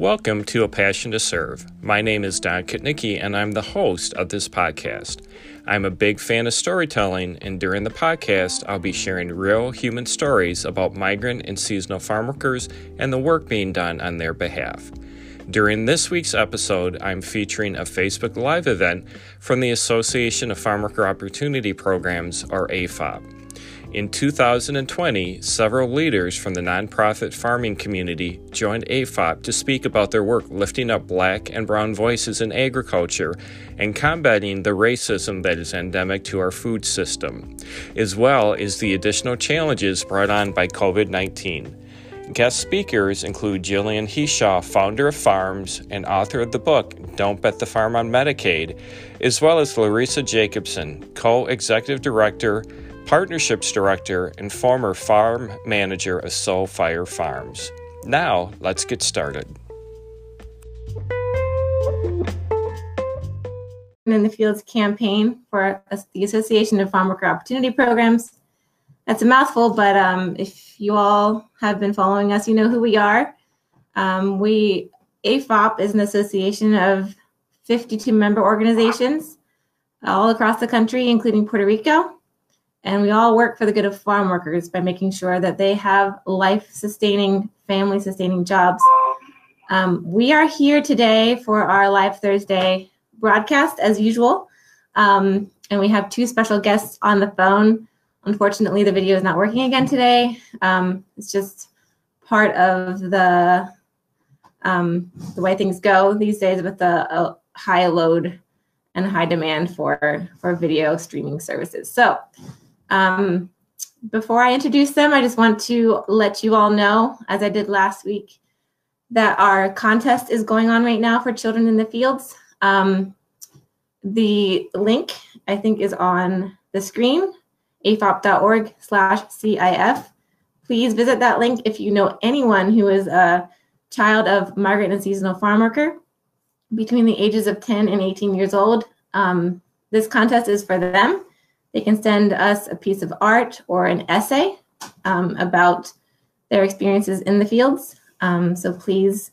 Welcome to A Passion to Serve. My name is Don Kuchnicki, and I'm the host of this podcast. I'm a big fan of storytelling, and during the podcast, I'll be sharing real human stories about migrant and seasonal farm workers and the work being done on their behalf. During this week's episode, I'm featuring a Facebook Live event from the Association of Farm Worker Opportunity Programs, or AFOP. In 2020, several leaders from the nonprofit farming community joined AFOP to speak about their work lifting up black and brown voices in agriculture and combating the racism that is endemic to our food system, as well as the additional challenges brought on by COVID 19. Guest speakers include Jillian Hishaw, founder of Farms and author of the book Don't Bet the Farm on Medicaid, as well as Larissa Jacobson, co executive director Partnerships Director, and former farm manager of Soul Fire Farms. Now, let's get started. In the Fields campaign for the Association of Farm Worker Opportunity Programs. That's a mouthful, but um, if you all have been following us, you know who we are. Um, we AFOP is an association of 52 member organizations all across the country, including Puerto Rico. And we all work for the good of farm workers by making sure that they have life sustaining, family sustaining jobs. Um, we are here today for our Live Thursday broadcast as usual. Um, and we have two special guests on the phone. Unfortunately, the video is not working again today. Um, it's just part of the um, the way things go these days with the uh, high load and high demand for for video streaming services. So um, before I introduce them, I just want to let you all know, as I did last week, that our contest is going on right now for Children in the Fields. Um, the link, I think, is on the screen, afop.org slash CIF. Please visit that link if you know anyone who is a child of migrant and seasonal farm worker between the ages of 10 and 18 years old. Um, this contest is for them. They can send us a piece of art or an essay um, about their experiences in the fields. Um, so please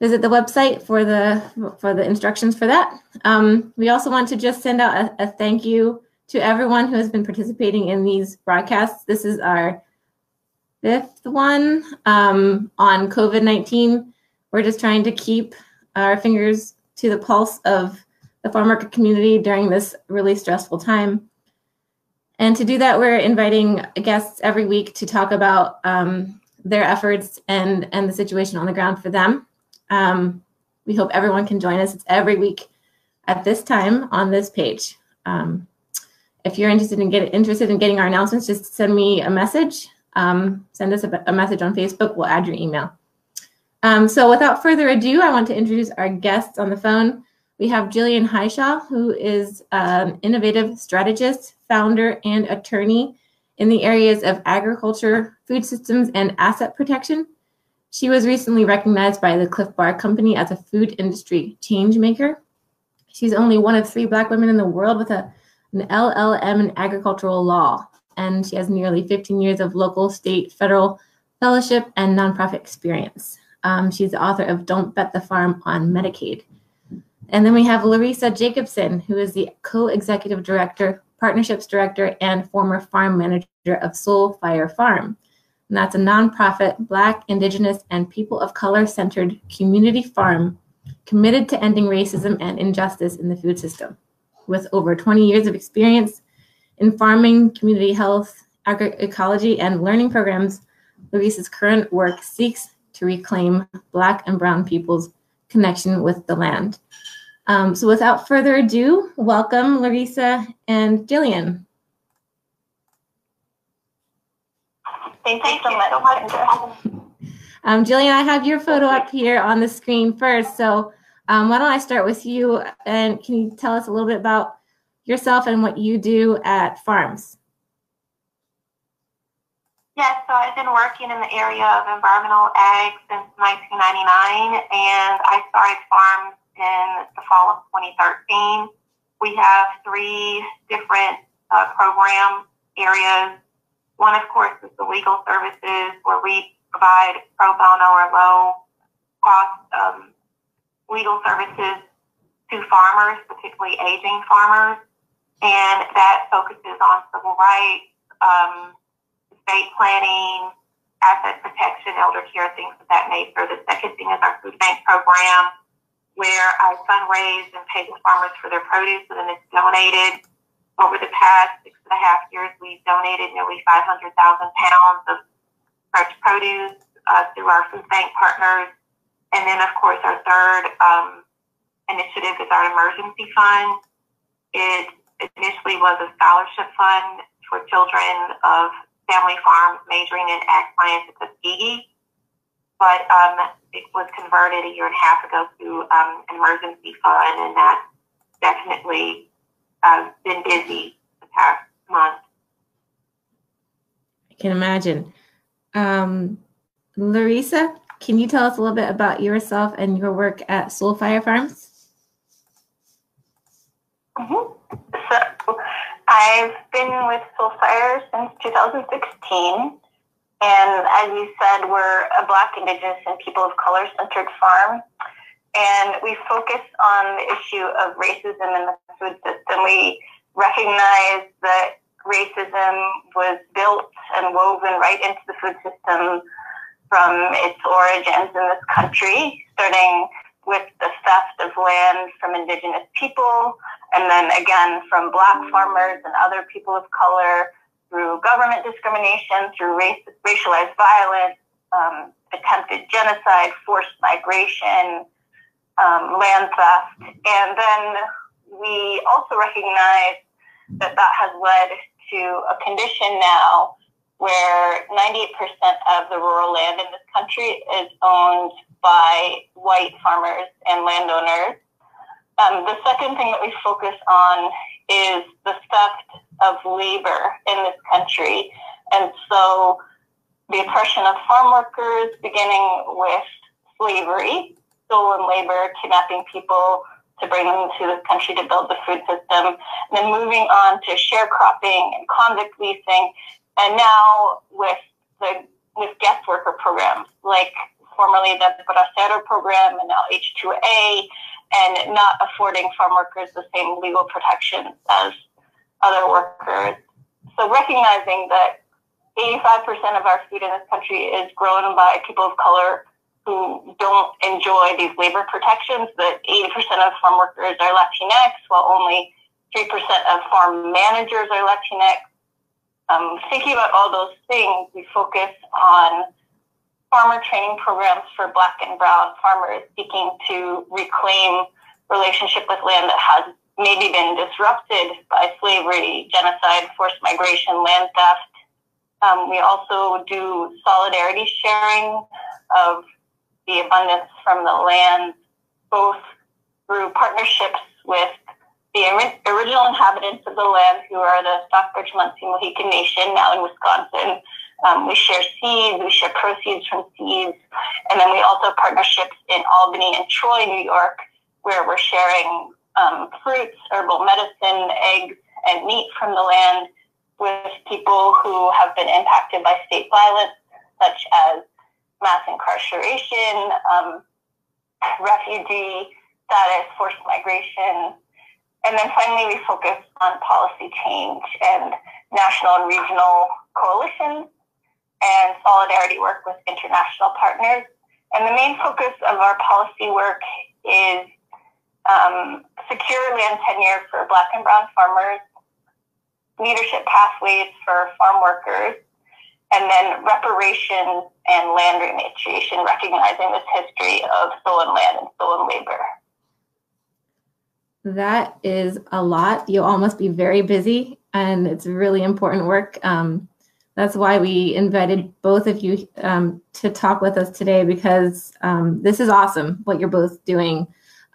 visit the website for the for the instructions for that. Um, we also want to just send out a, a, thank you to everyone who has been participating in these broadcasts. This is our fifth one um, on COVID nineteen. We're just trying to keep our fingers to the pulse of the farm worker community during this really stressful time. And to do that, we're inviting guests every week to talk about um, their efforts and, and the situation on the ground for them. Um, we hope everyone can join us. It's every week at this time on this page. Um, if you're interested in get interested in getting our announcements, just send me a message. Um, send us a, a, message on Facebook. We'll add your email. Um, so without further ado, I want to introduce our guests on the phone. We have Jillian Hishaw, who is an innovative strategist, founder, and attorney in the areas of agriculture, food systems, and asset protection. She was recently recognized by the Clif Bar Company as a food industry change maker. She's only one of three Black women in the world with a, an LLM in agricultural law, and she has nearly 15 years of local, state, federal fellowship and nonprofit experience. Um, she's the author of Don't Bet the Farm on Medicaid. And then we have Larissa Jacobson, who is the co executive director, partnerships director, and former farm manager of Soul Fire Farm. And that's a nonprofit, Black, Indigenous, and people of color centered community farm committed to ending racism and injustice in the food system. With over 20 years of experience in farming, community health, agroecology, and learning programs, Larissa's current work seeks to reclaim Black and Brown people's connection with the land. Um, so without further ado, welcome Larissa and Jillian. Thank you so much. Um, Jillian, I have your photo up here on the screen first. So um, why don't I start with you and can you tell us a little bit about yourself and what you do at Farms? Yes, so I've been working in the area of environmental ag since 1999, and I started Farms in the fall of 2013. We have three different uh, program areas. One, of course, is the legal services where we provide pro bono or low cost um, legal services to farmers, particularly aging farmers, and that focuses on civil rights, um, estate planning, asset protection, elder care, things of that nature. The second thing is our food bank program, where I fundraise and pay the farmers for their produce, and then it's donated. Over the past six and a half years, we've donated nearly 500,000 pounds of fresh produce uh, through our food bank partners. And then, of course, our third um, initiative is our emergency fund. It initially was a scholarship fund for children of family farms majoring in ag science at Tuskegee, but um, it was converted a year and a half ago to um, an emergency fund, and that's definitely uh, been busy the past month. I can imagine. Um, Larissa, can you tell us a little bit about yourself and your work at Soul Fire Farms? Mm-hmm. So, I've been with Soul Fire since 2016. And as you said, we're a Black, Indigenous, and people of color centered farm. And we focus on the issue of racism in the food system. We recognize that racism was built and woven right into the food system from its origins in this country, starting with the theft of land from indigenous people, and then again from black farmers and other people of color through government discrimination, through race, racialized violence, um, attempted genocide, forced migration, um, land theft. And then we also recognize that that has led to a condition now where 98% of the rural land in this country is owned by white farmers and landowners. Um, the second thing that we focus on is the theft of labor in this country. And so the oppression of farm workers, beginning with slavery, stolen labor, kidnapping people to bring them to this country to build the food system, and then moving on to sharecropping and convict leasing, and now with the with guest worker programs like formerly the Bracero program and now H2A, and not affording farm workers the same legal protections as other workers. So recognizing that 85% of our food in this country is grown by people of color who don't enjoy these labor protections, that 80% of farm workers are Latinx, while only 3% of farm managers are Latinx. Um, thinking about all those things, we focus on farmer training programs for black and brown farmers seeking to reclaim relationship with land that has maybe been disrupted by slavery, genocide, forced migration, land theft. Um, we also do solidarity sharing of the abundance from the land, both through partnerships with the original inhabitants of the land, who are the Stockbridge Munsee Mohican Nation, now in Wisconsin. Um, we share seeds, we share proceeds from seeds, and then we also have partnerships in Albany and Troy, New York, where we're sharing um, fruits, herbal medicine, eggs, and meat from the land with people who have been impacted by state violence, such as mass incarceration, um, refugee status, forced migration. And then finally, we focus on policy change and national and regional coalitions and solidarity work with international partners. And the main focus of our policy work is um, secure land tenure for black and brown farmers, leadership pathways for farm workers, and then reparations and land rematriation, recognizing this history of stolen land and stolen labor. That is a lot. You all must be very busy, and it's really important work. Um, that's why we invited both of you um, to talk with us today because um, this is awesome what you're both doing.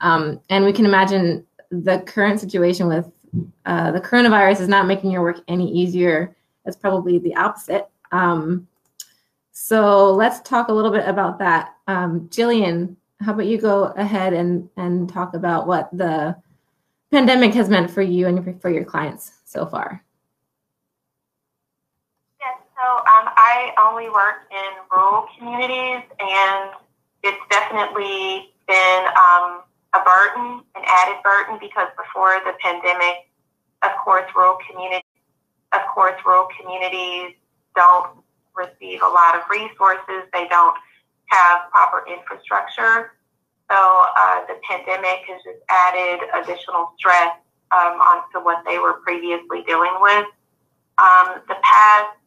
Um, and we can imagine the current situation with uh, the coronavirus is not making your work any easier. It's probably the opposite. Um, so let's talk a little bit about that. Um, Jillian, how about you go ahead and, and talk about what the pandemic has meant for you and for your clients so far? Yes, so um, I only work in rural communities, and it's definitely been um, a burden, an added burden, because before the pandemic, of course, rural communities, of course, rural communities don't receive a lot of resources. They don't have proper infrastructure. So uh, the pandemic has just added additional stress um, onto what they were previously dealing with. Um, the past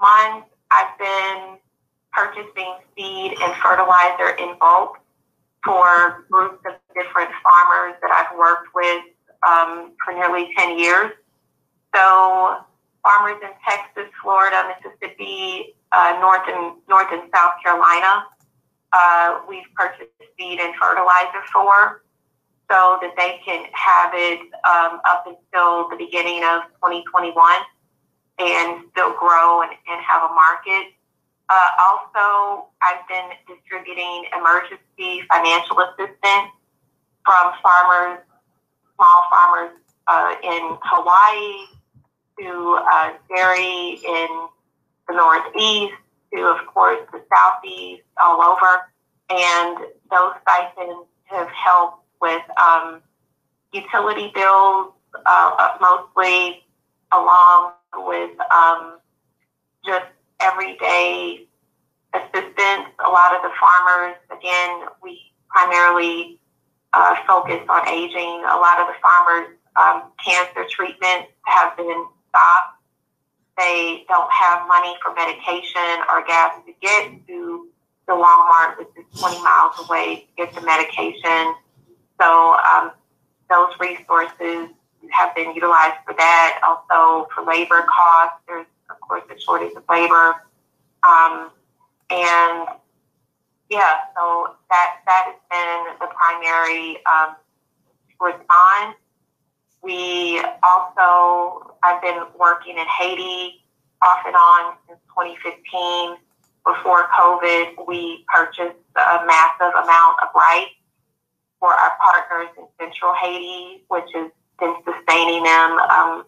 month, I've been purchasing seed and fertilizer in bulk for groups of different farmers that I've worked with um, for nearly 10 years. So farmers in Texas, Florida, Mississippi, uh, North and North and South Carolina, uh, we've purchased seed and fertilizer for so that they can have it um, up until the beginning of 2021 and still grow and, and have a market. Uh, also, I've been distributing emergency financial assistance from farmers, small farmers uh, in Hawaii to uh, dairy in the Northeast to, of course, the Southeast, all over. And those stipends have helped with um, utility bills, uh, mostly along with um, just everyday assistance. A lot of the farmers, again, we primarily uh, focus on aging. A lot of the farmers, um, cancer treatments have been stopped. They don't have money for medication or gas to get to the Walmart, which is 20 miles away, to get the medication. So um, those resources have been utilized for that. Also for labor costs, there's of course a shortage of labor, um, and yeah, so that that has been the primary um, response. We also I've been working in Haiti off and on since 2015. Before COVID, we purchased a massive amount of rice for our partners in Central Haiti, which has been sustaining them, um,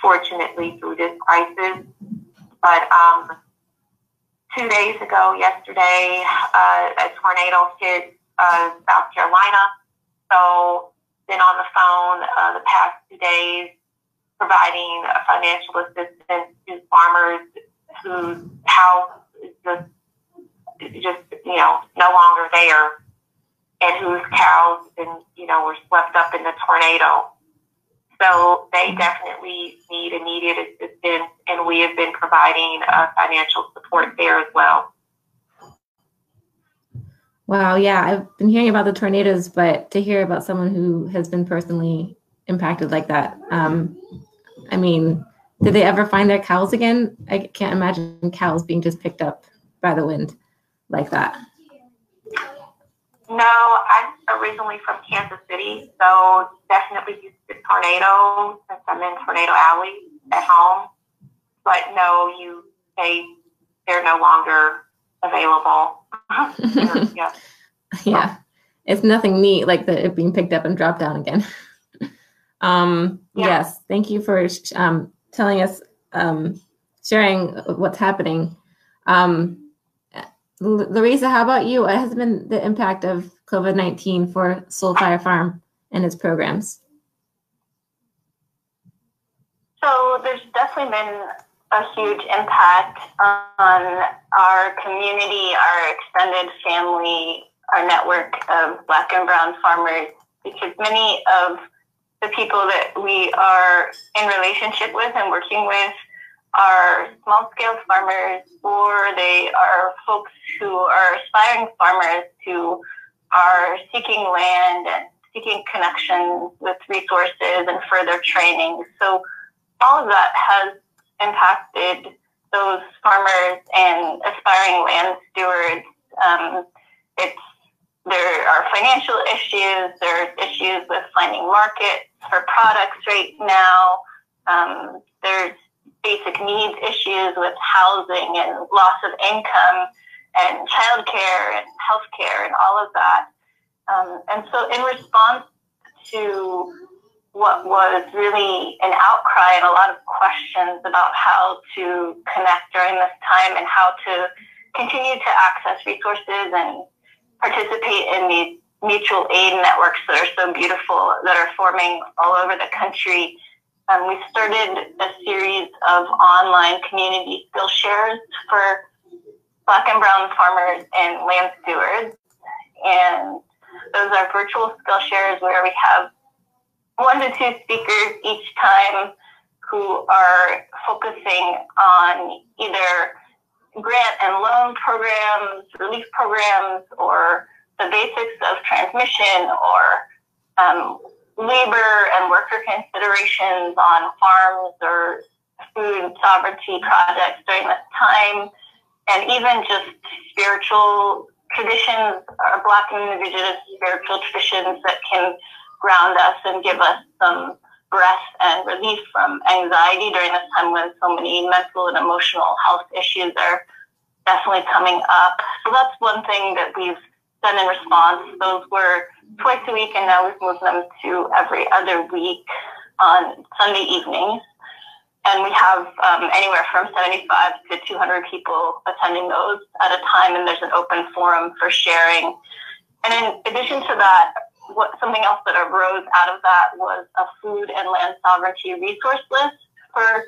fortunately, through this crisis. But um, two days ago, yesterday, uh, a tornado hit uh, South Carolina. So, been on the phone uh, the past two days providing financial assistance to farmers whose house is just, just you know, no longer there and whose cows and you know were swept up in the tornado. So they definitely need immediate assistance, and we have been providing uh, financial support there as well. Wow, yeah, I've been hearing about the tornadoes, but to hear about someone who has been personally impacted like that, um, I mean, did they ever find their cows again? I can't imagine cows being just picked up by the wind like that. No, I'm originally from Kansas City, so definitely used to tornado since I'm in Tornado Alley at home. But no, you they they're no longer available. yeah. yeah. It's nothing neat like the it being picked up and dropped down again. um yeah. yes, thank you for um telling us um sharing what's happening. Um Larissa, how about you? What has been the impact of COVID 19 for Soul Fire Farm and its programs? So, there's definitely been a huge impact on our community, our extended family, our network of Black and Brown farmers, because many of the people that we are in relationship with and working with are small scale farmers or they are folks who are aspiring farmers who are seeking land and seeking connections with resources and further training. So all of that has impacted those farmers and aspiring land stewards. Um, it's there are financial issues. There are issues with finding markets for products right now. Um, there's basic needs issues with housing and loss of income and childcare and healthcare and all of that. Um, and so, in response to what was really an outcry and a lot of questions about how to connect during this time and how to continue to access resources and participate in these mutual aid networks that are so beautiful that are forming all over the country. Um, we started a series of online community skill shares for Black and Brown farmers and land stewards. And those are virtual skill shares where we have one to two speakers each time who are focusing on either grant and loan programs, relief programs, or the basics of transmission or um, labor and worker considerations on farms or food sovereignty projects during this time, and even just spiritual traditions or Black and Indigenous spiritual traditions that can ground us and give us some breath and relief from anxiety during this time when so many mental and emotional health issues are definitely coming up. So that's one thing that we've done in response. Those were twice a week, and now we've moved them to every other week on Sunday evenings. And we have um, anywhere from 75 to 200 people attending those at a time, and there's an open forum for sharing. And in addition to that, what something else that arose out of that was a food and land sovereignty resource list for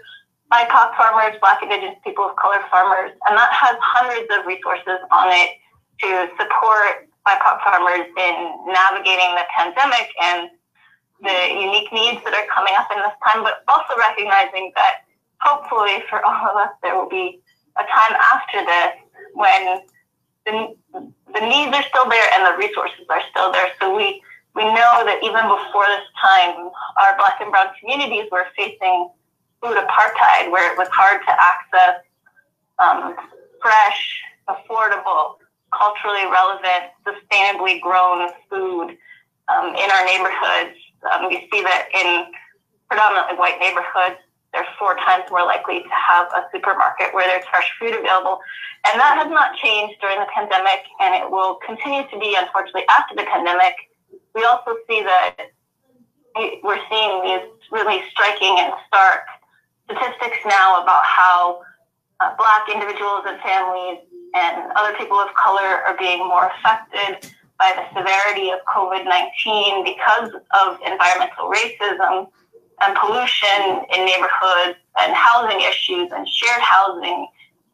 BIPOC farmers, Black Indigenous people of color farmers, and that has hundreds of resources on it to support BIPOC farmers in navigating the pandemic and the unique needs that are coming up in this time, but also recognizing that hopefully for all of us, there will be a time after this when the, the needs are still there and the resources are still there. So we, we know that even before this time, our Black and Brown communities were facing food apartheid, where it was hard to access um, fresh, affordable, culturally relevant, sustainably grown food um, in our neighborhoods. Um, you see that in predominantly white neighborhoods, they're four times more likely to have a supermarket where there's fresh food available. And that has not changed during the pandemic, and it will continue to be, unfortunately, after the pandemic. We also see that we're seeing these really striking and stark statistics now about how uh, Black individuals and families and other people of color are being more affected by the severity of COVID 19 because of environmental racism and pollution in neighborhoods and housing issues and shared housing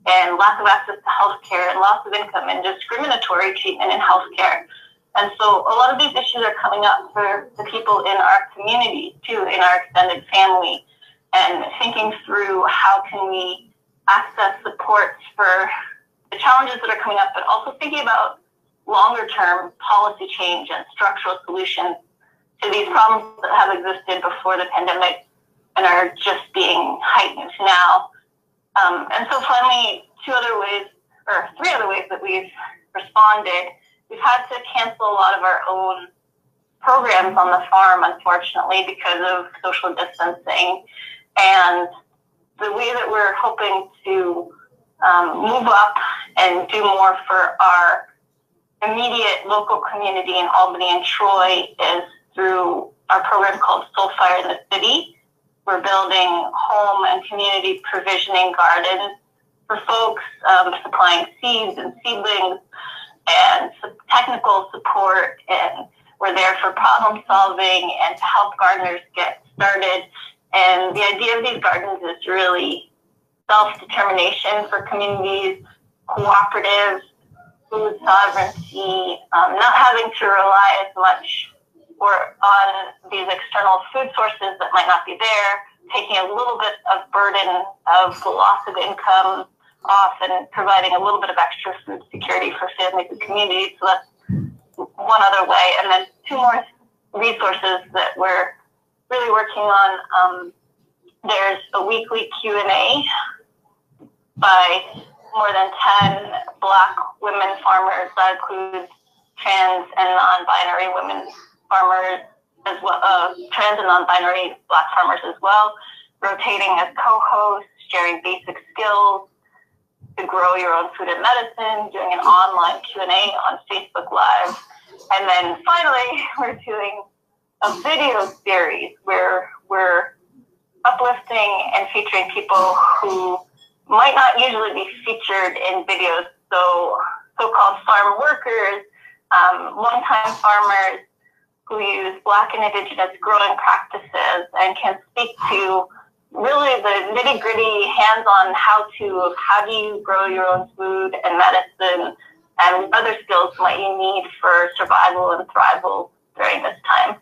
and lack of access to healthcare and loss of income and discriminatory treatment in healthcare. And so a lot of these issues are coming up for the people in our community too, in our extended family, and thinking through how can we access supports for the challenges that are coming up, but also thinking about longer term policy change and structural solutions to these problems that have existed before the pandemic and are just being heightened now. Um, and so finally, two other ways, or three other ways that we've responded. We've had to cancel a lot of our own programs on the farm, unfortunately, because of social distancing. And the way that we're hoping to um, move up and do more for our immediate local community in Albany and Troy is through our program called Soul Fire in the City. We're building home and community provisioning gardens for folks, um, supplying seeds and seedlings and technical support. And we're there for problem solving and to help gardeners get started. And the idea of these gardens is really self determination for communities, cooperatives, food sovereignty, um, not having to rely as much or on these external food sources that might not be there, taking a little bit of burden of the loss of income off and providing a little bit of extra food security for families and communities. So that's one other way. And then two more resources that we're really working on. Um, there's a weekly Q&A by more than 10 black women farmers. That includes trans and non-binary women farmers as well, uh, trans and non-binary black farmers as well, rotating as co-hosts, sharing basic skills to grow your own food and medicine, doing an online Q&A on Facebook Live. And then finally, we're doing a video series where we're uplifting and featuring people who might not usually be featured in videos. So so-called farm workers um, one-time farmers who use Black and Indigenous growing practices and can speak to really the nitty gritty hands on how to of how do you grow your own food and medicine and other skills might you need for survival and thrival during this time.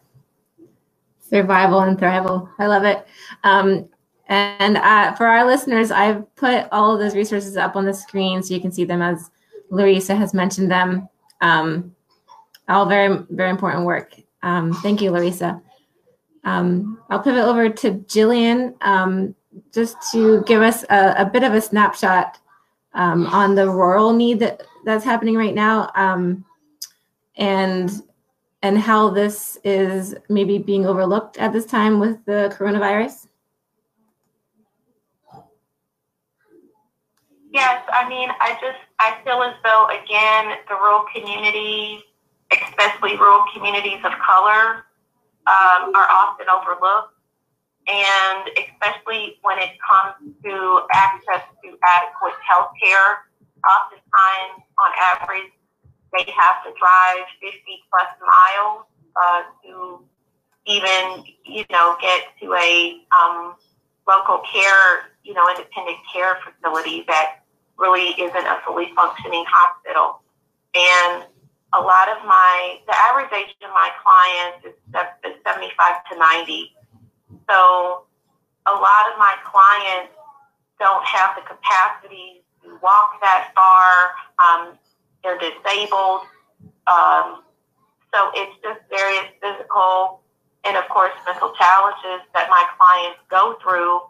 Survival and thrival. I love it. Um, and uh, for our listeners, I've put all of those resources up on the screen so you can see them as Larissa has mentioned them. Um, all very, very important work. Um, thank you, Larissa. Um, I'll pivot over to Jillian um, just to give us a, a, bit of a snapshot um, on the rural need that, that's happening right now um, and and how this is maybe being overlooked at this time with the coronavirus. Yes, I mean, I just I feel as though again the rural communities, especially rural communities of color, um, are often overlooked, and especially when it comes to access to adequate health care. Oftentimes, on average, they have to drive 50 plus miles uh, to even, you know, get to a um, local care, you know, independent care facility that really isn't a fully functioning hospital. And a lot of my, the average age of my clients is 75 to 90. So a lot of my clients don't have the capacity to walk that far. Um, they're disabled. Um, so it's just various physical and, of course, mental challenges that my clients go through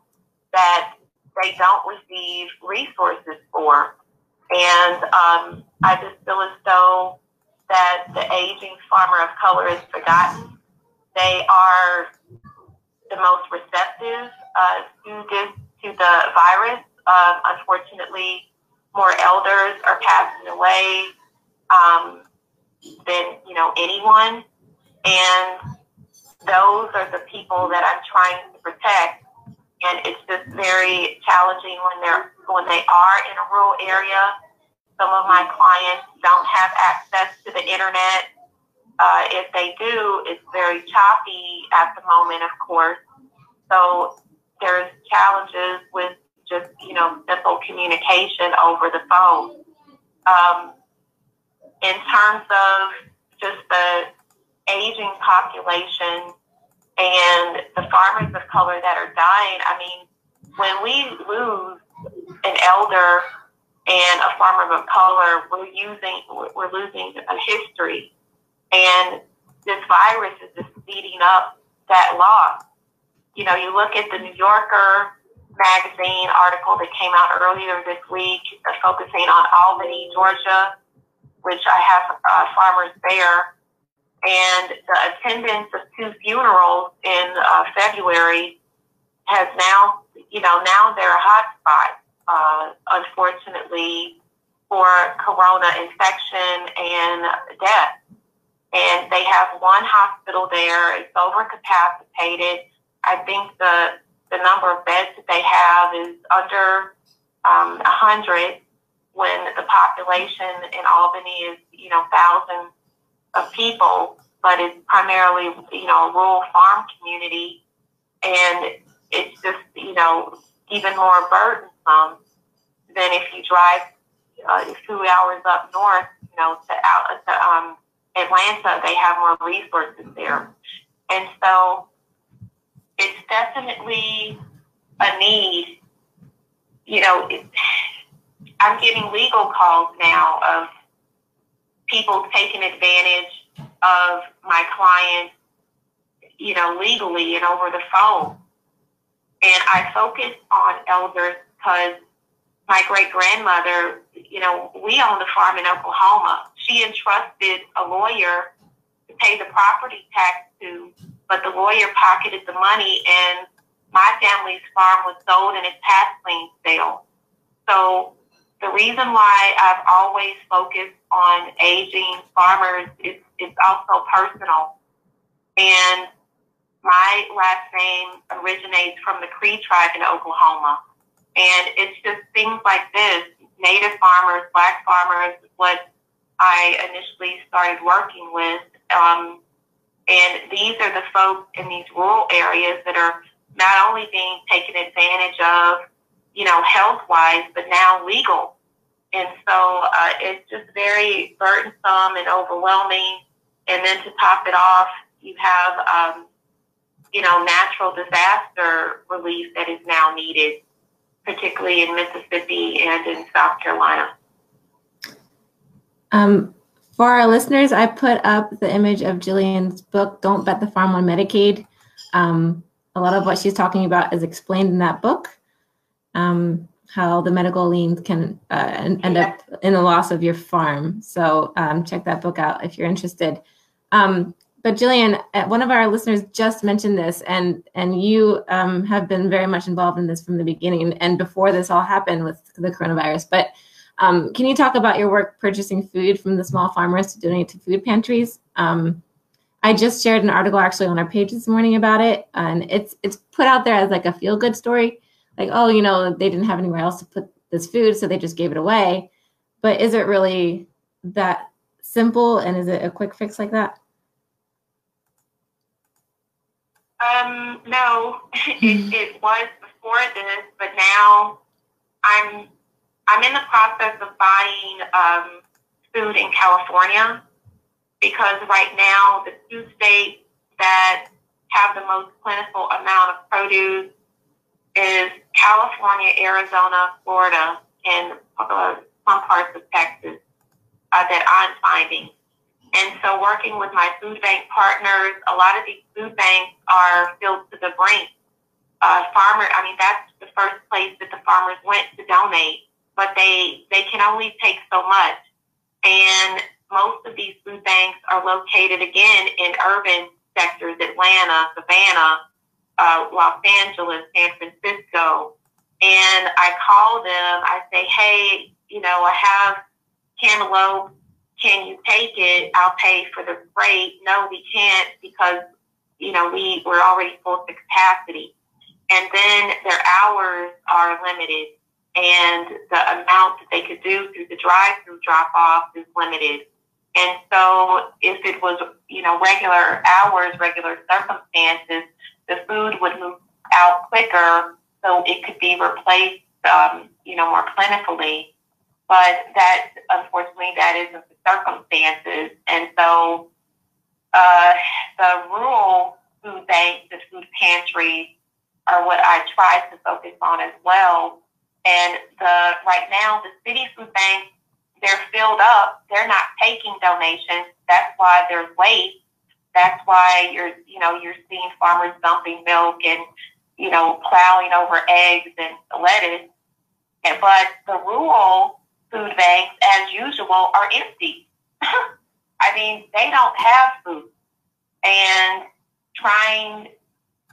that they don't receive resources for. And um, I just feel as though that the aging farmer of color is forgotten. They are the most receptive uh, to this to the virus. Um, unfortunately, more elders are passing away um, than you know anyone, and those are the people that I'm trying to protect and it's just very challenging when they're when they are in a rural area. Some of my clients don't have access to the internet. Uh, if they do, it's very choppy at the moment, of course. So there's challenges with just you know simple communication over the phone. Um, in terms of just the aging population, and the farmers of color that are dying. I mean, when we lose an elder and a farmer of color, we're using we're losing a history, and this virus is just speeding up that loss. You know, you look at the New Yorker magazine article that came out earlier this week, focusing on Albany, Georgia, which I have uh, farmers there and the attendance of two funerals in uh, February has now, you know, now they're a hotspot, uh, unfortunately, for corona infection and death. And they have one hospital there. It's overcapacitated. I think the the number of beds that they have is under um, 100 when the population in Albany is, you know, thousands of people, but it's primarily, you know, a rural farm community. And it's just, you know, even more burdensome than if you drive uh, two hours up north, you know, to, out, to um, Atlanta, they have more resources there. And so it's definitely a need. You know, it, I'm getting legal calls now of people taking advantage of my clients, you know, legally and over the phone. And I focus on elders because my great grandmother, you know, we owned a farm in Oklahoma. She entrusted a lawyer to pay the property tax to, but the lawyer pocketed the money and my family's farm was sold in its tax lien sale. So the reason why I've always focused on aging farmers is, is also personal. And my last name originates from the Cree tribe in Oklahoma. And it's just things like this Native farmers, black farmers, what I initially started working with. Um, and these are the folks in these rural areas that are not only being taken advantage of, you know, health wise, but now legal. And so uh, it's just very burdensome and overwhelming. And then to top it off, you have, um, you know, natural disaster relief that is now needed, particularly in Mississippi and in South Carolina. Um, for our listeners, I put up the image of Jillian's book, Don't Bet the Farm on Medicaid. Um, a lot of what she's talking about is explained in that book. Um, how the medical liens can uh, end up in the loss of your farm. So um, check that book out if you're interested. Um, but Jillian, uh, one of our listeners just mentioned this, and and you um, have been very much involved in this from the beginning and before this all happened with the coronavirus. But um, can you talk about your work purchasing food from the small farmers to donate to food pantries? Um, I just shared an article actually on our page this morning about it, and it's it's put out there as like a feel good story, like oh you know they didn't have anywhere else to put this food, so they just gave it away. But is it really that simple, and is it a quick fix like that? Um, no, it, it was before this, but now I'm I'm in the process of buying um, food in California because right now the two states that have the most plentiful amount of produce is California, Arizona, Florida, and uh, some parts of Texas uh, that I'm finding. And so, working with my food bank partners, a lot of these food banks are filled to the brink. Uh, farmer, I mean, that's the first place that the farmers went to donate but they they can only take so much. And most of these food banks are located again in urban sectors: Atlanta, Savannah, uh, Los Angeles, San Francisco. And I call them. I say, hey, you know, I have cantaloupe. Can you take it? I'll pay for the freight. No, we can't because you know we we're already full to capacity. And then their hours are limited and the amount that they could do through the drive-through drop-off is limited. And so, if it was, you know, regular hours, regular circumstances, the food would move out quicker, so it could be replaced, um, you know, more plentifully. But that, unfortunately, that isn't the circumstances. And so, uh, the rural food banks, the food pantries, are what I try to focus on as well and the right now, the city food banks, they're filled up. They're not taking donations. That's why there's waste. That's why you're, you know, you're seeing farmers dumping milk and, you know, plowing over eggs and lettuce. And, but the rural food banks, as usual, are empty. I mean, they don't have food. And trying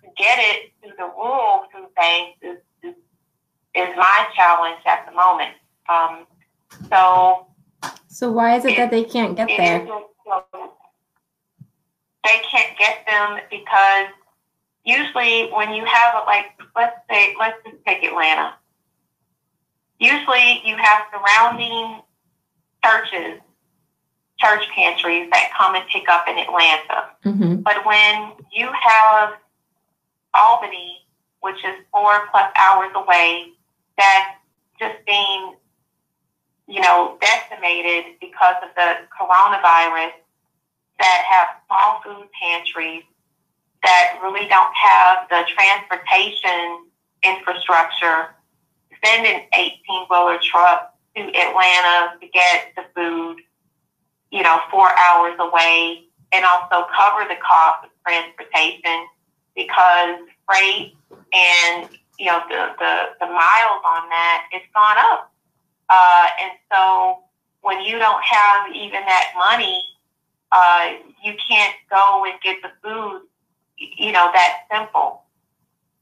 to get it to the rural food banks is is my challenge at the moment. Um, so. So why is it, it that they can't get there? They can't get them because usually when you have a, like let's say let's just take Atlanta. Usually you have surrounding churches, church pantries that come and pick up in Atlanta. Mm-hmm. But when you have Albany, which is four plus hours away, that's just being, you know, decimated because of the coronavirus that have small food pantries that really don't have the transportation infrastructure, send an 18 wheeler truck to Atlanta to get the food, you know, four hours away, and also cover the cost of transportation because freight and you know, the, the, the miles on that, it's gone up. Uh, and so when you don't have even that money, uh, you can't go and get the food, you know, that simple.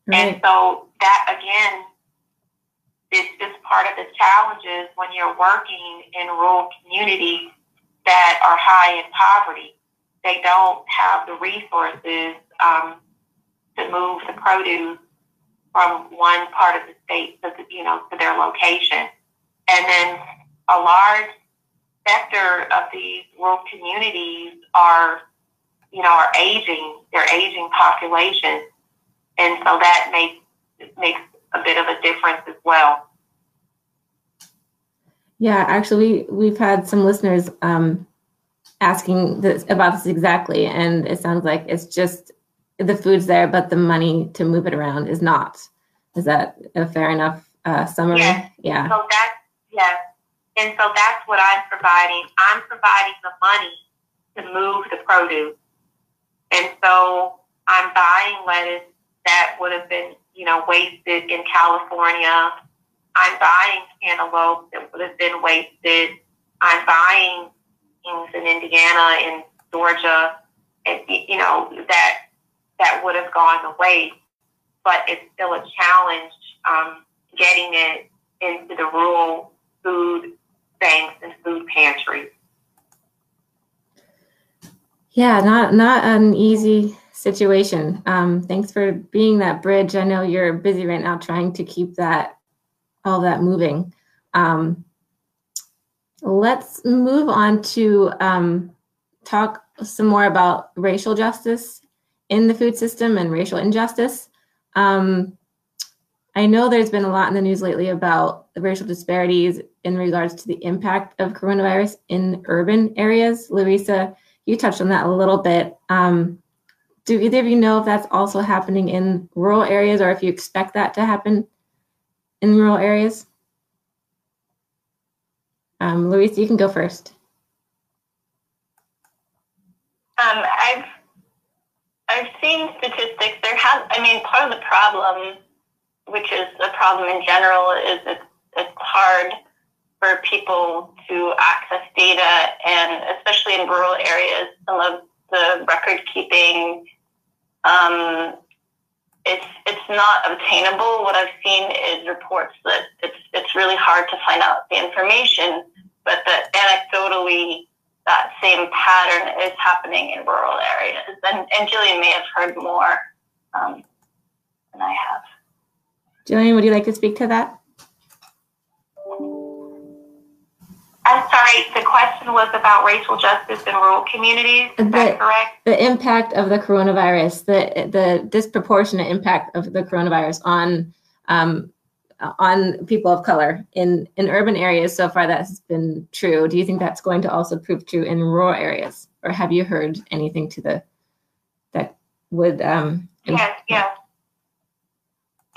Right. And so that again, it's just part of the challenges when you're working in rural communities that are high in poverty. They don't have the resources um, to move the produce from one part of the state to the, you know to their location, and then a large sector of these rural communities are, you know, are aging. They're aging population, and so that makes makes a bit of a difference as well. Yeah, actually, we've had some listeners um, asking this, about this exactly, and it sounds like it's just the food's there, but the money to move it around is not. Is that a fair enough uh, summary? Yes. Yeah. So that's yes, and so that's what I'm providing. I'm providing the money to move the produce, and so I'm buying lettuce that would have been, you know, wasted in California. I'm buying cantaloupe that would have been wasted. I'm buying things in Indiana, in Georgia, and you know that that would have gone to waste. But it's still a challenge um, getting it into the rural food banks and food pantries. Yeah, not not an easy situation. Um, thanks for being that bridge. I know you're busy right now trying to keep that all that moving. Um, let's move on to um, talk some more about racial justice in the food system and racial injustice. Um, I know there's been a lot in the news lately about the racial disparities in regards to the impact of coronavirus in urban areas. Larissa, you touched on that a little bit. Um, do either of you know if that's also happening in rural areas or if you expect that to happen in rural areas? Um, you can go first. Um, I've I've seen statistics. There has, I mean, part of the problem, which is a problem in general, is it's it's hard for people to access data, and especially in rural areas, some of the record keeping um, it's it's not obtainable. What I've seen is reports that it's it's really hard to find out the information, but that anecdotally that same pattern is happening in rural areas. And and Jillian may have heard more um, than I have. Jillian, would you like to speak to that? I'm sorry, the question was about racial justice in rural communities. Is The- that correct? The impact of the coronavirus, the the disproportionate impact of the coronavirus on um, on people of color in in urban areas. So far, that has been true. Do you think that's going to also prove true in rural areas, or have you heard anything to the that would? Um, Yes, yes.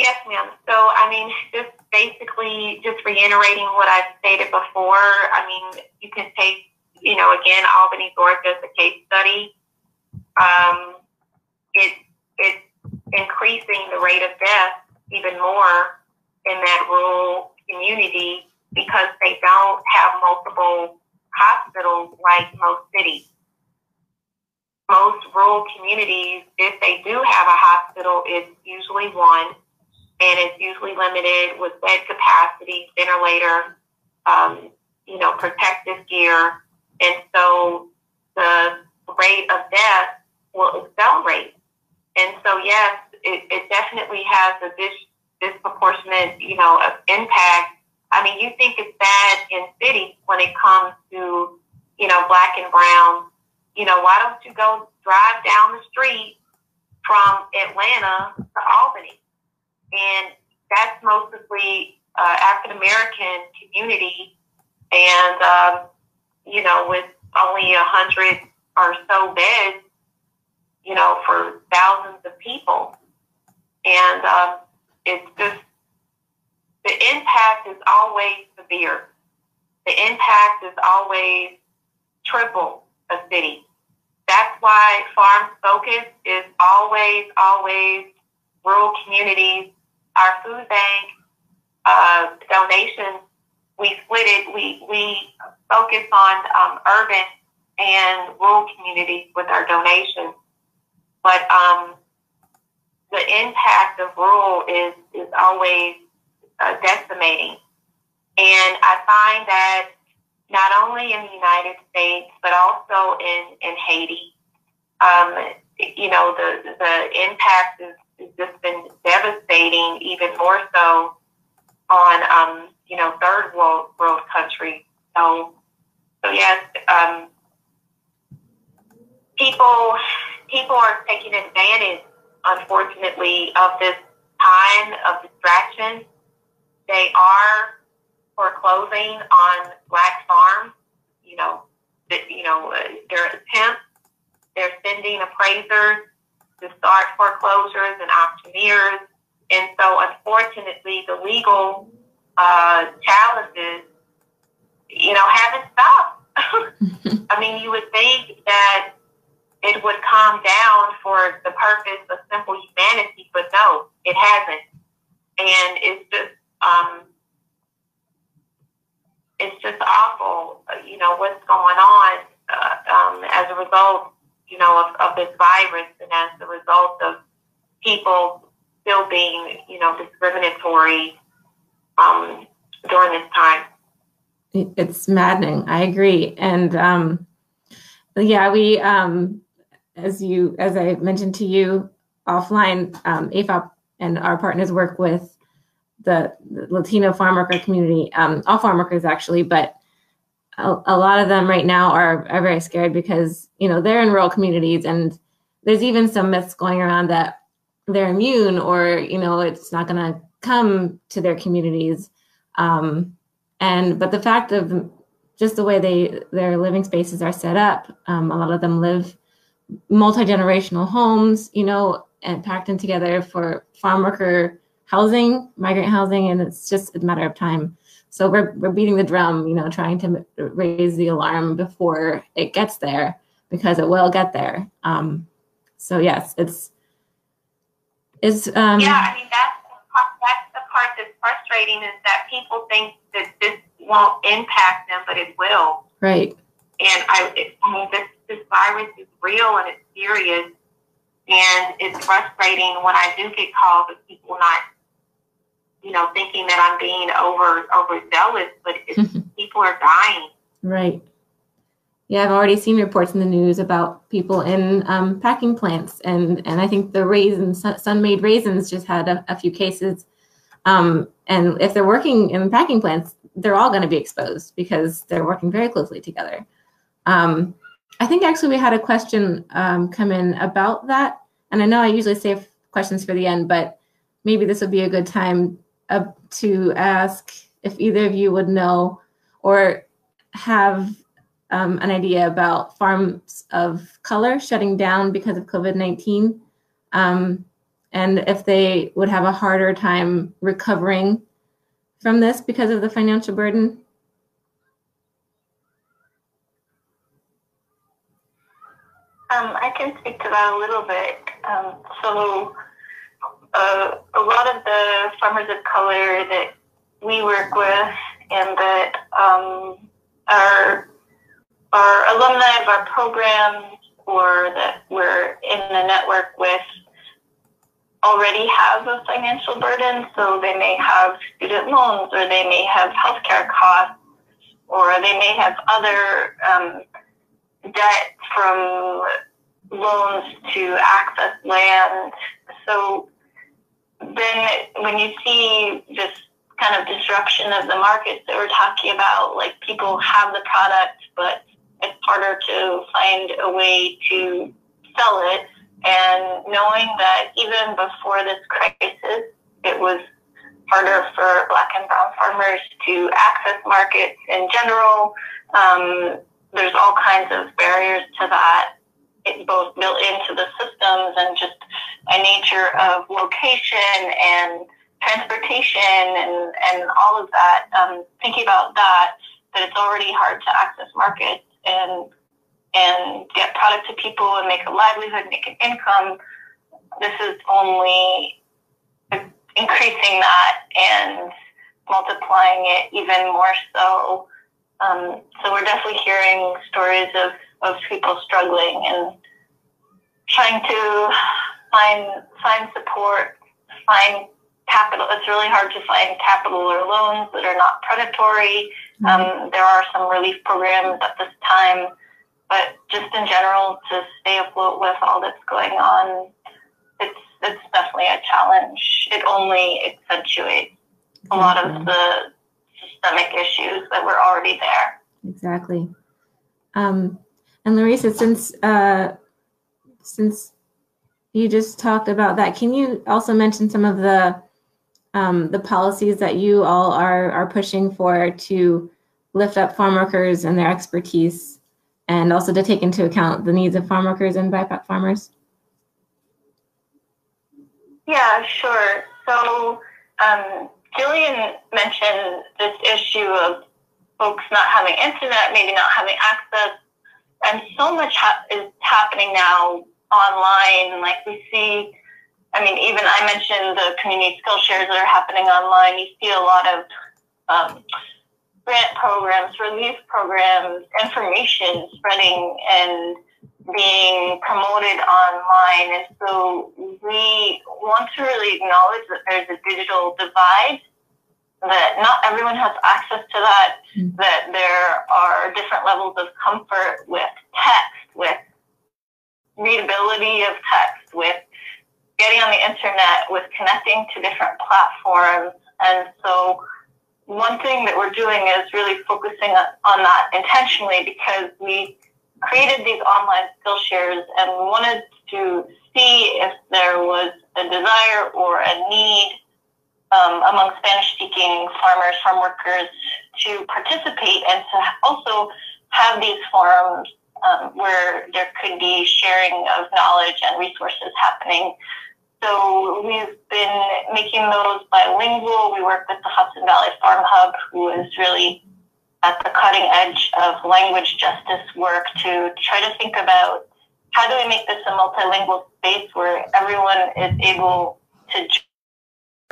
Yes, ma'am. So, I mean, just basically just reiterating what I've stated before. I mean, you can take, you know, again, Albany, Georgia as a case study. Um, it, it's increasing the rate of death even more in that rural community because they don't have multiple hospitals like most cities. Most rural communities, if they do have a hospital, it's usually one and it's usually limited with bed capacity, ventilator, um, you know, protective gear. And so the rate of death will accelerate. And so, yes, it, it definitely has a dis- disproportionate, you know, impact. I mean, you think it's bad in cities when it comes to, you know, black and brown. You know, why don't you go drive down the street from Atlanta to Albany? And that's mostly uh, African American community, and um, you know, with only a hundred or so beds, you know, for thousands of people, and um, it's just the impact is always severe. The impact is always triple a city. That's why Farm Focus is always, always rural communities our food bank uh, donations, we split it. We we focus on um, urban and rural communities with our donations, but um, the impact of rural is is always uh, decimating. And I find that not only in the United States but also in in Haiti, um, you know the the impact is just been devastating, even more so on, um, you know, third world, world countries. So so yes, um, people people are taking advantage, unfortunately, of this time of distraction. They are foreclosing on black farms. You know, that you know uh, their attempts. They're sending appraisers to start foreclosures and auctioneers, and so unfortunately, the legal uh, challenges, you know, haven't stopped. I mean, you would think that it would calm down for the purpose of simple humanity, but no, it hasn't. And it's just, um, it's just awful, you know, what's going on uh, um, as a result, you know, of, of this virus and as a result of people still being, you know, discriminatory um, during this time. It's maddening. I agree. And um, yeah, we, um, as you, as I mentioned to you offline, um, AFOP and our partners work with the, Latino farm worker community, um, all farm workers actually, but a, a, lot of them right now are, are very scared because, you know, they're in rural communities and there's even some myths going around that they're immune or, you know, it's not going to come to their communities. Um, and, but the fact of just the way they, their living spaces are set up, um, a lot of them live multi-generational homes, you know, and packed in together for farm worker housing, migrant housing, and it's just a matter of time. So we're we're beating the drum, you know, trying to raise the alarm before it gets there because it will get there. Um, so yes, it's it's um, yeah. I mean that's that's the part that's frustrating is that people think that this won't impact them, but it will. Right. And I, it, I mean, this this virus is real and it's serious, and it's frustrating when I do get calls of people not you know, thinking that I'm being over overzealous, but people are dying. Right. Yeah, I've already seen reports in the news about people in um, packing plants, and and I think the raisins, Sun-Maid raisins, just had a, a few cases. Um, and if they're working in packing plants, they're all going to be exposed because they're working very closely together. Um, I think actually we had a question um, come in about that, and I know I usually save questions for the end, but maybe this would be a good time uh, to ask if either of you would know or have um, an idea about farms of color shutting down because of COVID 19 um, and if they would have a harder time recovering from this because of the financial burden? Um, I can speak to that a little bit. Um, so, uh, a lot of the farmers of color that we work with and that um, are, are alumni of our programs or that we're in the network with already have a financial burden. So they may have student loans or they may have healthcare costs or they may have other um, debt from loans to access land. So then when you see this kind of disruption of the markets that we're talking about, like people have the product, but it's harder to find a way to sell it. And knowing that even before this crisis, it was harder for black and brown farmers to access markets in general. Um, there's all kinds of barriers to that it both built into the systems and just a nature of location and transportation and, and all of that. Um, thinking about that, that it's already hard to access markets and and get product to people and make a livelihood, make an income. This is only increasing that and multiplying it even more so. Um, so we're definitely hearing stories of of people struggling and trying to find find support, find capital. It's really hard to find capital or loans that are not predatory. Mm-hmm. Um, there are some relief programs at this time, but just in general, to stay afloat with all that's going on, it's it's definitely a challenge. It only accentuates a lot of the systemic issues that were already there. Exactly. Um, and Larissa, since uh, since you just talked about that, can you also mention some of the um, the policies that you all are are pushing for to lift up farm workers and their expertise, and also to take into account the needs of farm workers and BIPOC farmers? Yeah, sure. So um, Jillian mentioned this issue of folks not having internet, maybe not having access, and so much ha- is happening now online. Like we see, I mean, even I mentioned the community skill shares that are happening online. You see a lot of um, grant programs, relief programs, information spreading and being promoted online. And so we want to really acknowledge that there's a digital divide, that not everyone has access to that, mm-hmm. that there are different levels of comfort with text, with readability of text, with getting on the internet, with connecting to different platforms. And so one thing that we're doing is really focusing on, on that intentionally because we created these online skill shares and wanted to see if there was a desire or a need um, among Spanish speaking farmers, farm workers to participate and to also have these forums um, where there could be sharing of knowledge and resources happening. So we've been making those bilingual. We work with the Hudson Valley Farm Hub, who is really at the cutting edge of language justice work to try to think about how do we make this a multilingual space where everyone is able to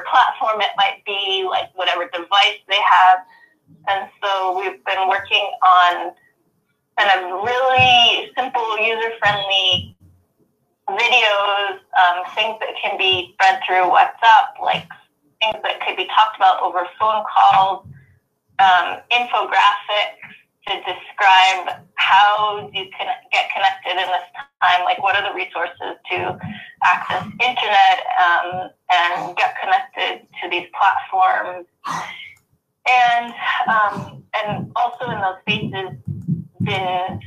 platform it might be like whatever device they have. And so we've been working on kind of really simple user friendly videos um, things that can be spread through whatsapp like things that could be talked about over phone calls um, infographics to describe how you can get connected in this time, like what are the resources to access internet um, and get connected to these platforms. And um, and also in those spaces, been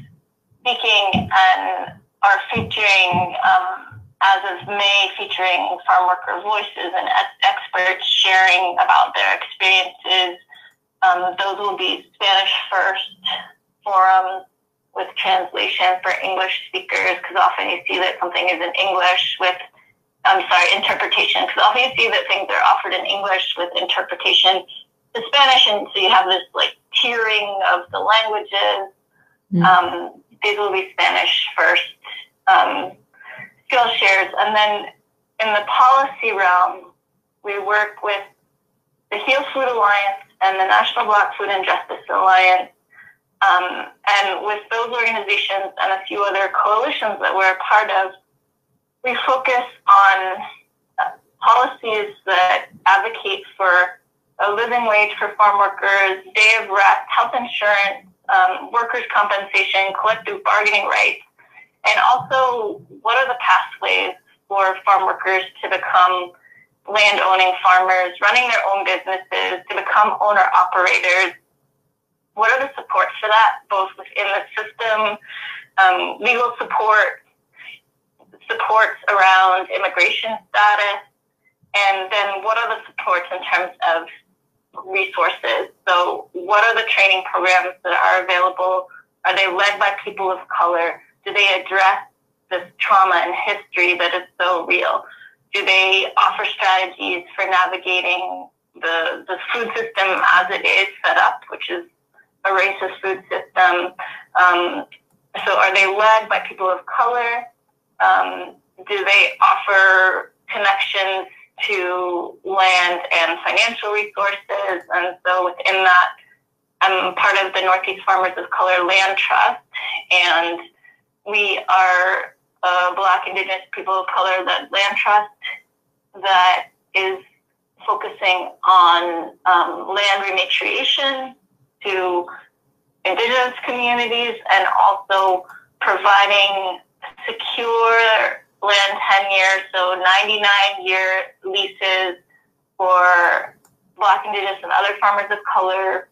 speaking and are featuring um, as of May, featuring farm worker voices and experts sharing about their experiences um, those will be Spanish first forums with translation for English speakers because often you see that something is in English with, I'm sorry, interpretation because often you see that things are offered in English with interpretation to Spanish and so you have this like tiering of the languages. Mm-hmm. Um, these will be Spanish first um, skill shares and then in the policy realm we work with the HEAL Food Alliance and the National Black Food and Justice Alliance. Um, and with those organizations and a few other coalitions that we're a part of, we focus on uh, policies that advocate for a living wage for farm workers, day of rest, health insurance, um, workers' compensation, collective bargaining rights, and also what are the pathways for farm workers to become land owning farmers, running their own businesses to become owner operators. What are the supports for that, both within the system, um, legal support, supports around immigration status, and then what are the supports in terms of resources? So, what are the training programs that are available? Are they led by people of color? Do they address this trauma and history that is so real? Do they offer strategies for navigating the, the food system as it is set up, which is a racist food system? Um, so are they led by people of color? Um, do they offer connections to land and financial resources? And so within that, I'm part of the Northeast Farmers of Color Land Trust, and we are uh, Black, Indigenous people of color that land trust that is focusing on um, land rematriation to indigenous communities and also providing secure land tenure, so 99 year leases for Black, Indigenous, and other farmers of color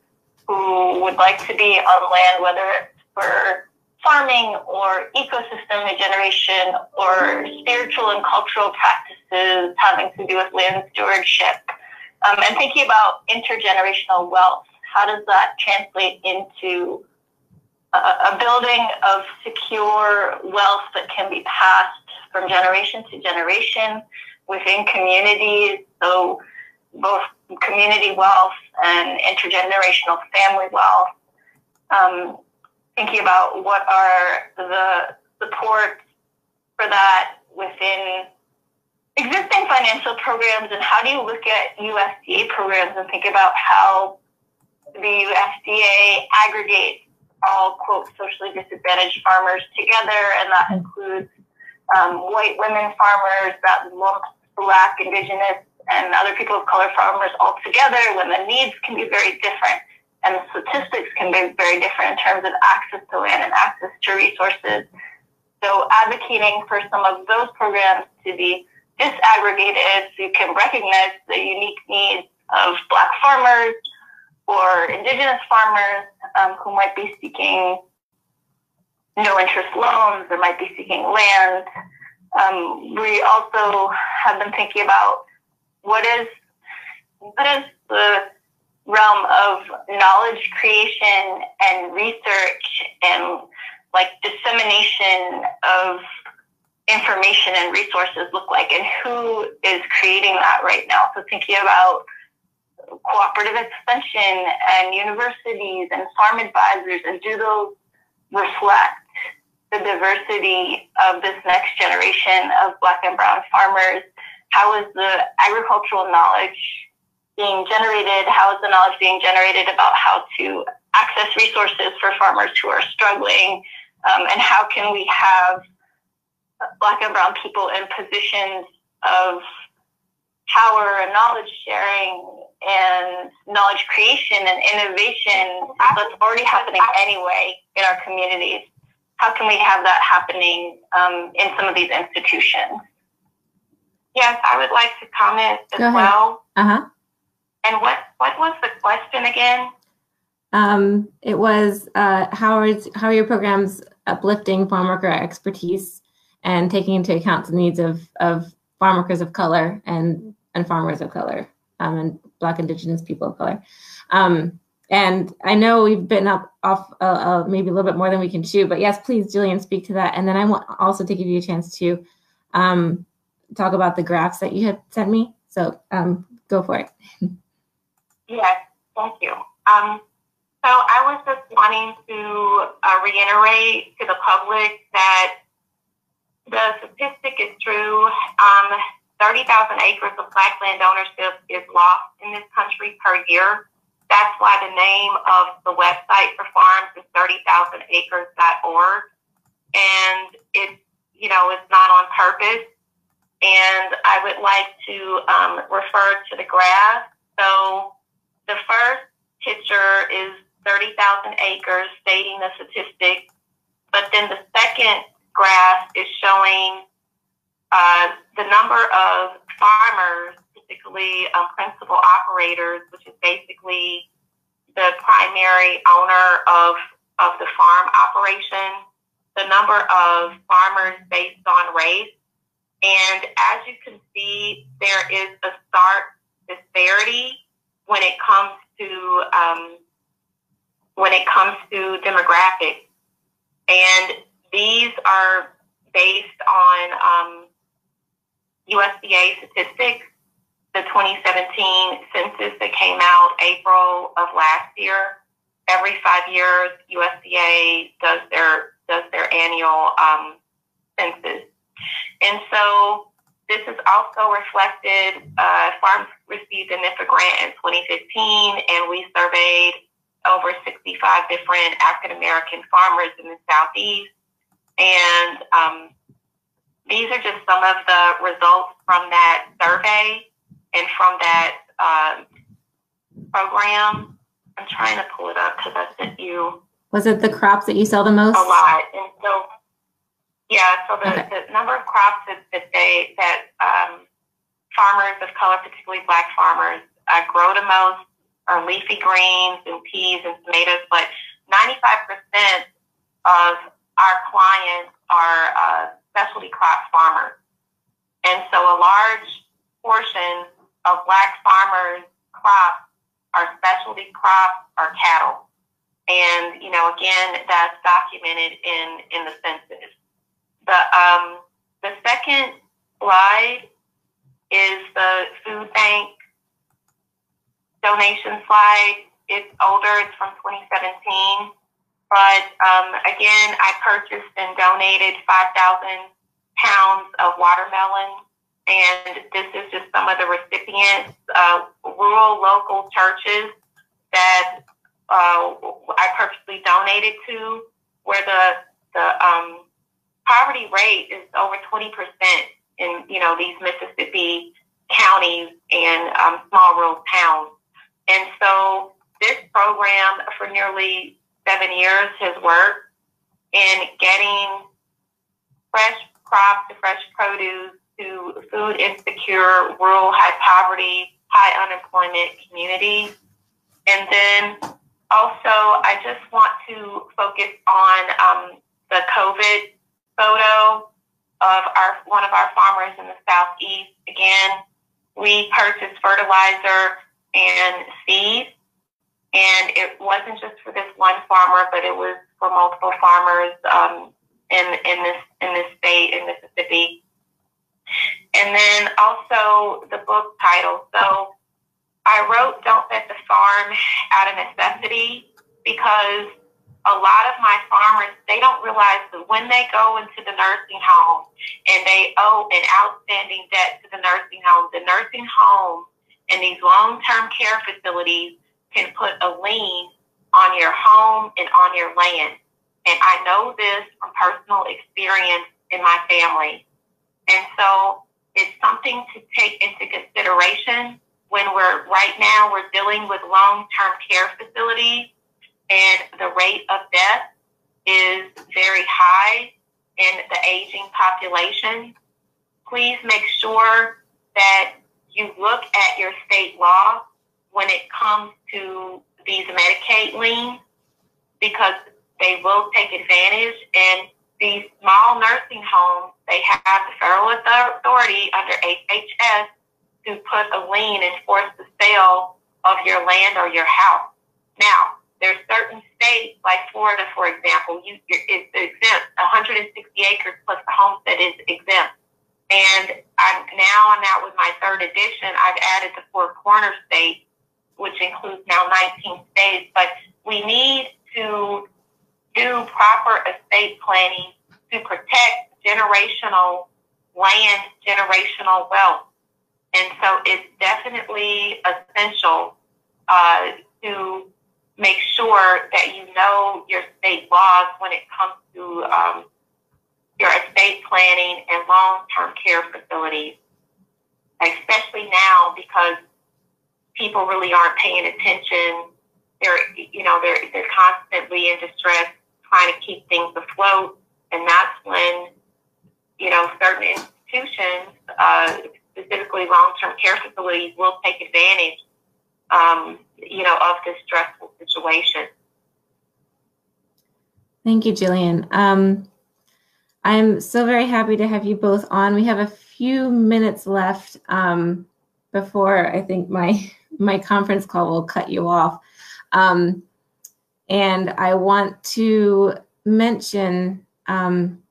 who would like to be on land, whether it's for farming or ecosystem regeneration or spiritual and cultural practices having to do with land stewardship. Um, and thinking about intergenerational wealth, how does that translate into a, a building of secure wealth that can be passed from generation to generation within communities? So, both community wealth and intergenerational family wealth. Um, thinking about what are the supports for that within existing financial programs and how do you look at USDA programs and think about how the USDA aggregates all quote socially disadvantaged farmers together and that includes um, white women farmers that lumps black indigenous and other people of color farmers all together when the needs can be very different and the statistics can be very different in terms of access to land and access to resources. So advocating for some of those programs to be disaggregated so you can recognize the unique needs of black farmers or indigenous farmers um, who might be seeking no interest loans or might be seeking land. Um, we also have been thinking about what is what is the realm of knowledge creation and research and like dissemination of information and resources look like and who is creating that right now? So thinking about cooperative extension and universities and farm advisors and do those reflect the diversity of this next generation of black and brown farmers? How is the agricultural knowledge being generated? How is the knowledge being generated about how to access resources for farmers who are struggling? Um, and how can we have black and brown people in positions of power and knowledge sharing and knowledge creation and innovation that's already happening anyway in our communities? How can we have that happening um, in some of these institutions? Yes, I would like to comment as well. Uh huh. And what what was the question again? Um, it was uh, how is how are your programs uplifting farm worker expertise and taking into account the needs of of farm workers of color and and farmers of color um, and Black Indigenous people of color. Um, and I know we've been up off uh, uh, maybe a little bit more than we can chew, but yes, please, Jillian, speak to that. And then I want also to give you a chance to um, talk about the graphs that you had sent me. So um, go for it. Yes, thank you. Um, so I was just wanting to uh, reiterate to the public that the statistic is true. Um, 30,000 acres of black land ownership is lost in this country per year. That's why the name of the website for farms is 30,000acres.org. And it's, you know, it's not on purpose and I would like to um, refer to the graph. So the first picture is 30,000 acres stating the statistic, but then the second graph is showing uh, the number of farmers, particularly um, principal operators, which is basically the primary owner of, of the farm operation, the number of farmers based on race, and as you can see, there is a stark disparity when it comes to um, when it comes to demographics. And these are based on um, USDA statistics, the 2017 census that came out April of last year. Every five years, USDA does their does their annual um, census. And so this is also reflected. Uh, farms received a NIFA grant in 2015, and we surveyed over 65 different African American farmers in the Southeast. And um, these are just some of the results from that survey and from that uh, program. I'm trying to pull it up because I sent you. Was it the crops that you sell the most? A lot. And so yeah, so the, okay. the number of crops that, that they that um, farmers of color, particularly black farmers, uh, grow the most are leafy greens and peas and tomatoes, but 95% of our clients are uh, specialty crop farmers. And so a large portion of black farmers' crops are specialty crops or cattle. And, you know, again, that's documented in, in the census. The, um, the second slide is the food bank donation slide. It's older, it's from 2017. But um, again, I purchased and donated 5,000 pounds of watermelon. And this is just some of the recipients, uh, rural local churches that uh, I purposely donated to, where the the um, poverty rate is over 20% in you know these Mississippi counties and um, small rural towns. And so this program for nearly seven years has worked in getting fresh crops to fresh produce to food insecure, rural, high poverty, high unemployment communities. And then also, I just want to focus on um, the COVID photo of our one of our farmers in the southeast. Again, we purchased fertilizer and seed, and it wasn't just for this one farmer, but it was for multiple farmers um, in in this in this state in Mississippi. And then also the book title. So I wrote Don't Bet the Farm out of necessity because a lot of my farmers they don't realize that when they go into the nursing home and they owe an outstanding debt to the nursing home, the nursing home and these long term care facilities can put a lien on your home and on your land. And I know this from personal experience in my family. And so it's something to take into consideration when we're right now we're dealing with long-term care facilities and the rate of death is very high in the aging population. Please make sure that you look at your state law when it comes to these Medicaid liens because they will take advantage. And these small nursing homes, they have the federal authority under HHS to put a lien and force the sale of your land or your house. Now, there's certain states like Florida, for example, you, it's exempt. 160 acres plus the homestead is exempt. And I'm now I'm out with my third edition. I've added the four corner states, which includes now 19 states. But we need to do proper estate planning to protect generational land, generational wealth. And so it's definitely essential uh, to make sure that you know your state laws when it comes to um, your estate planning and long-term care facilities, especially now because people really aren't paying attention. They're, you know, they're, they're constantly in distress trying to keep things afloat. And that's when, you know, certain institutions, uh, specifically long-term care facilities, will take advantage, um, you know, of this stressful situation. Thank you, Jillian. Um, I'm so very happy to have you both on. We have a few minutes left um, before I think my my conference call will cut you off. Um, and I want to mention um,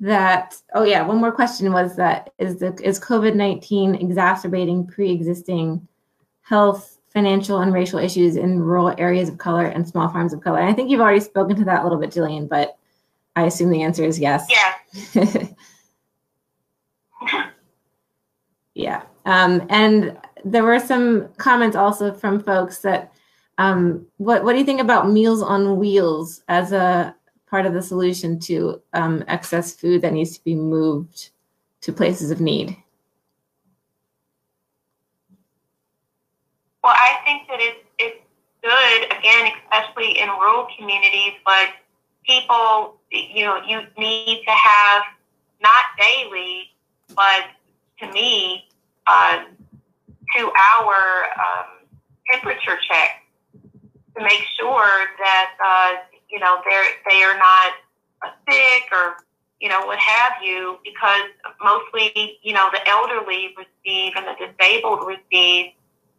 that, oh yeah, one more question was that is, is COVID-19 exacerbating pre-existing health, financial, and racial issues in rural areas of color and small farms of color? And I think you've already spoken to that a little bit, Jillian, but I assume the answer is yes. Yeah. yeah. Um, and there were some comments also from folks that um, what what do you think about Meals on Wheels as a part of the solution to um, excess food that needs to be moved to places of need? Well, I think that it's it's good again, especially in rural communities, but people, you know, you need to have not daily, but to me, uh, two hour um, temperature check to make sure that uh, you know they're they are not sick or you know what have you, because mostly you know the elderly receive and the disabled receive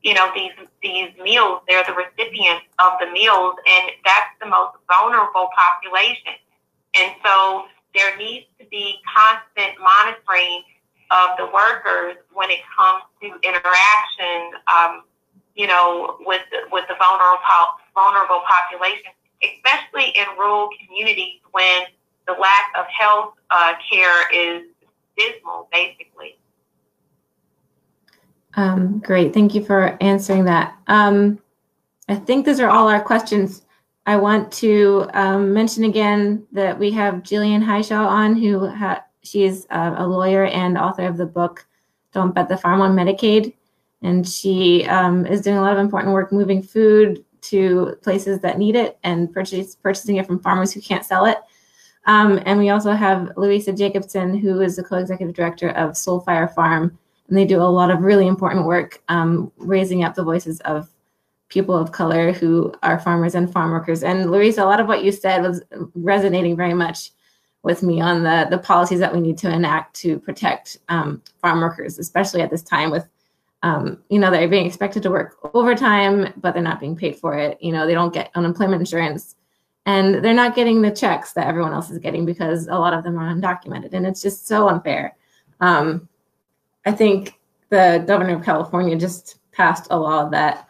you know these these meals. They're the recipients of the meals, and that's the most vulnerable population. And so there needs to be constant monitoring of the workers when it comes to interaction, um, you know, with with the vulnerable vulnerable population, especially in rural communities when the lack of health uh, care is dismal, basically. Um, great, thank you for answering that. Um, I think those are all our questions. I want to um, mention again that we have Jillian Hishaw on, who ha- she's uh, a lawyer and author of the book "Don't Bet the Farm on Medicaid," and she um, is doing a lot of important work moving food to places that need it and purchase, purchasing it from farmers who can't sell it. Um, and we also have Larissa Jacobson, who is the co-executive director of Soul Fire Farm, and they do a lot of really important work um, raising up the voices of people of color who are farmers and farm workers. And Larissa, a lot of what you said was resonating very much with me on the the policies that we need to enact to protect um, farm workers, especially at this time with um, you know they're being expected to work overtime, but they're not being paid for it. You know they don't get unemployment insurance, and they're not getting the checks that everyone else is getting because a lot of them are undocumented, and it's just so unfair. Um, I think the governor of California just passed a law that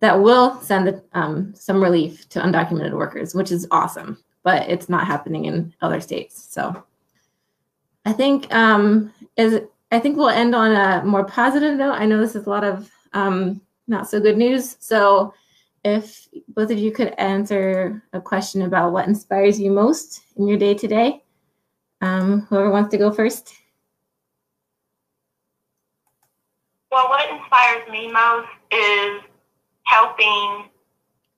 that will send um, some relief to undocumented workers, which is awesome. But it's not happening in other states. So I think um, is I think we'll end on a more positive note. I know this is a lot of um, not so good news. So if both of you could answer a question about what inspires you most in your day to day, whoever wants to go first. Well, what inspires me most is helping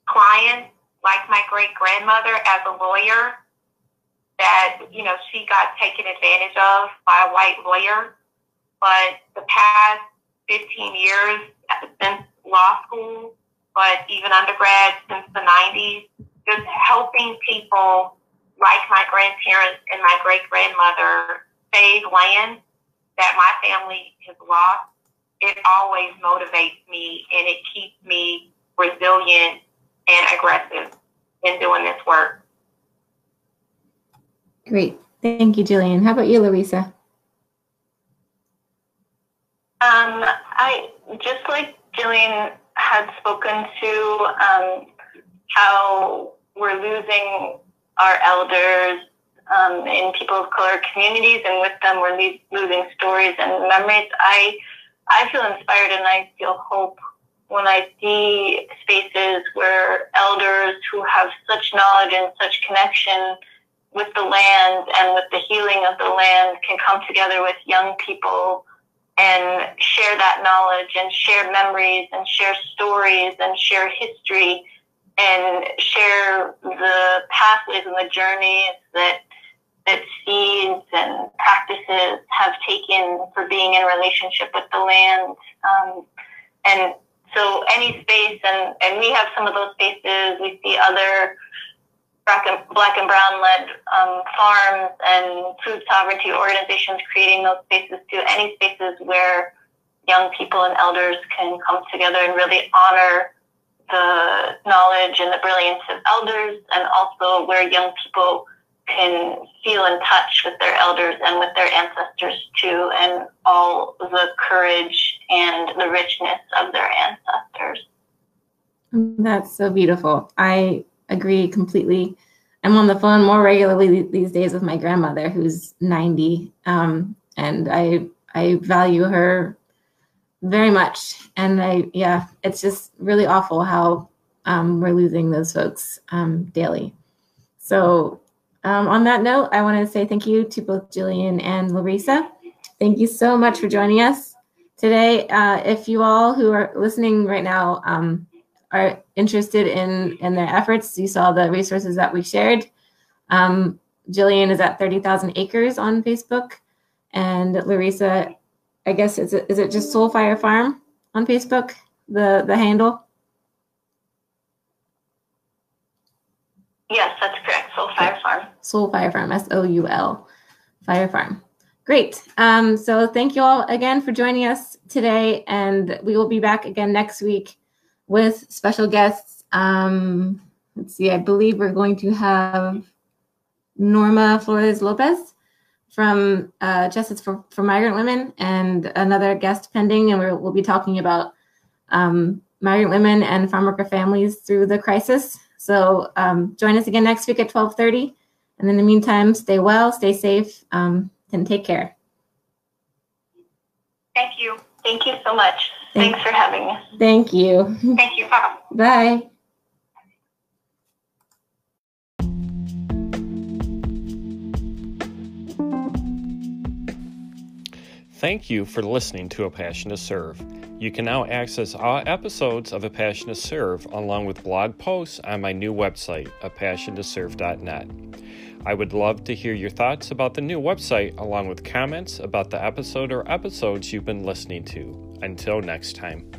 clients like my great grandmother as a lawyer that, you know, she got taken advantage of by a white lawyer. But the past 15 years since law school, but even undergrad since the 90s, just helping people like my grandparents and my great grandmother save land that my family has lost it always motivates me and it keeps me resilient and aggressive in doing this work. Great. Thank you, Jillian. How about you, Larissa? Um, I just like Jillian had spoken to um, how we're losing our elders um, in people of color communities, and with them, we're losing stories and memories. I I feel inspired and I feel hope when I see spaces where elders who have such knowledge and such connection with the land and with the healing of the land can come together with young people and share that knowledge and share memories and share stories and share history and share the pathways and the journeys that that seeds and practices have taken for being in relationship with the land. Um, and so any space, and, and we have some of those spaces, we see other black and, black and brown led um, farms and food sovereignty organizations creating those spaces too. Any spaces where young people and elders can come together and really honor the knowledge and the brilliance of elders and also where young people can feel in touch with their elders and with their ancestors too, and all the courage and the richness of their ancestors. That's so beautiful. I agree completely. I'm on the phone more regularly these days with my grandmother, who's 90, um, and I I value her very much. And I yeah, it's just really awful how um, we're losing those folks um, daily. So um, on that note, I want to say thank you to both Jillian and Larissa. Thank you so much for joining us today. Uh, if you all who are listening right now um, are interested in, in their efforts, you saw the resources that we shared. Um, Jillian is at 30,000 acres on Facebook. And Larissa, I guess, is it, is it just Soul Fire Farm on Facebook, the, the handle? Yes, that's. Soul Fire Farm, S O U L Fire Farm. Great. Um, so thank you all again for joining us today, and we will be back again next week with special guests. Um, let's see, I believe we're going to have Norma Flores Lopez from uh, Justice for, for Migrant Women and another guest pending, and we will be talking about um, migrant women and farm worker families through the crisis. So um, join us again next week at 1230. And in the meantime, stay well, stay safe, um, and take care. Thank you. Thank you so much. Thank, Thanks for having me. Thank you. Thank you. Bye. Bye. Thank you for listening to A Passion to Serve. You can now access all episodes of A Passion to Serve along with blog posts on my new website, apassiontoserve.net. I would love to hear your thoughts about the new website along with comments about the episode or episodes you've been listening to. Until next time.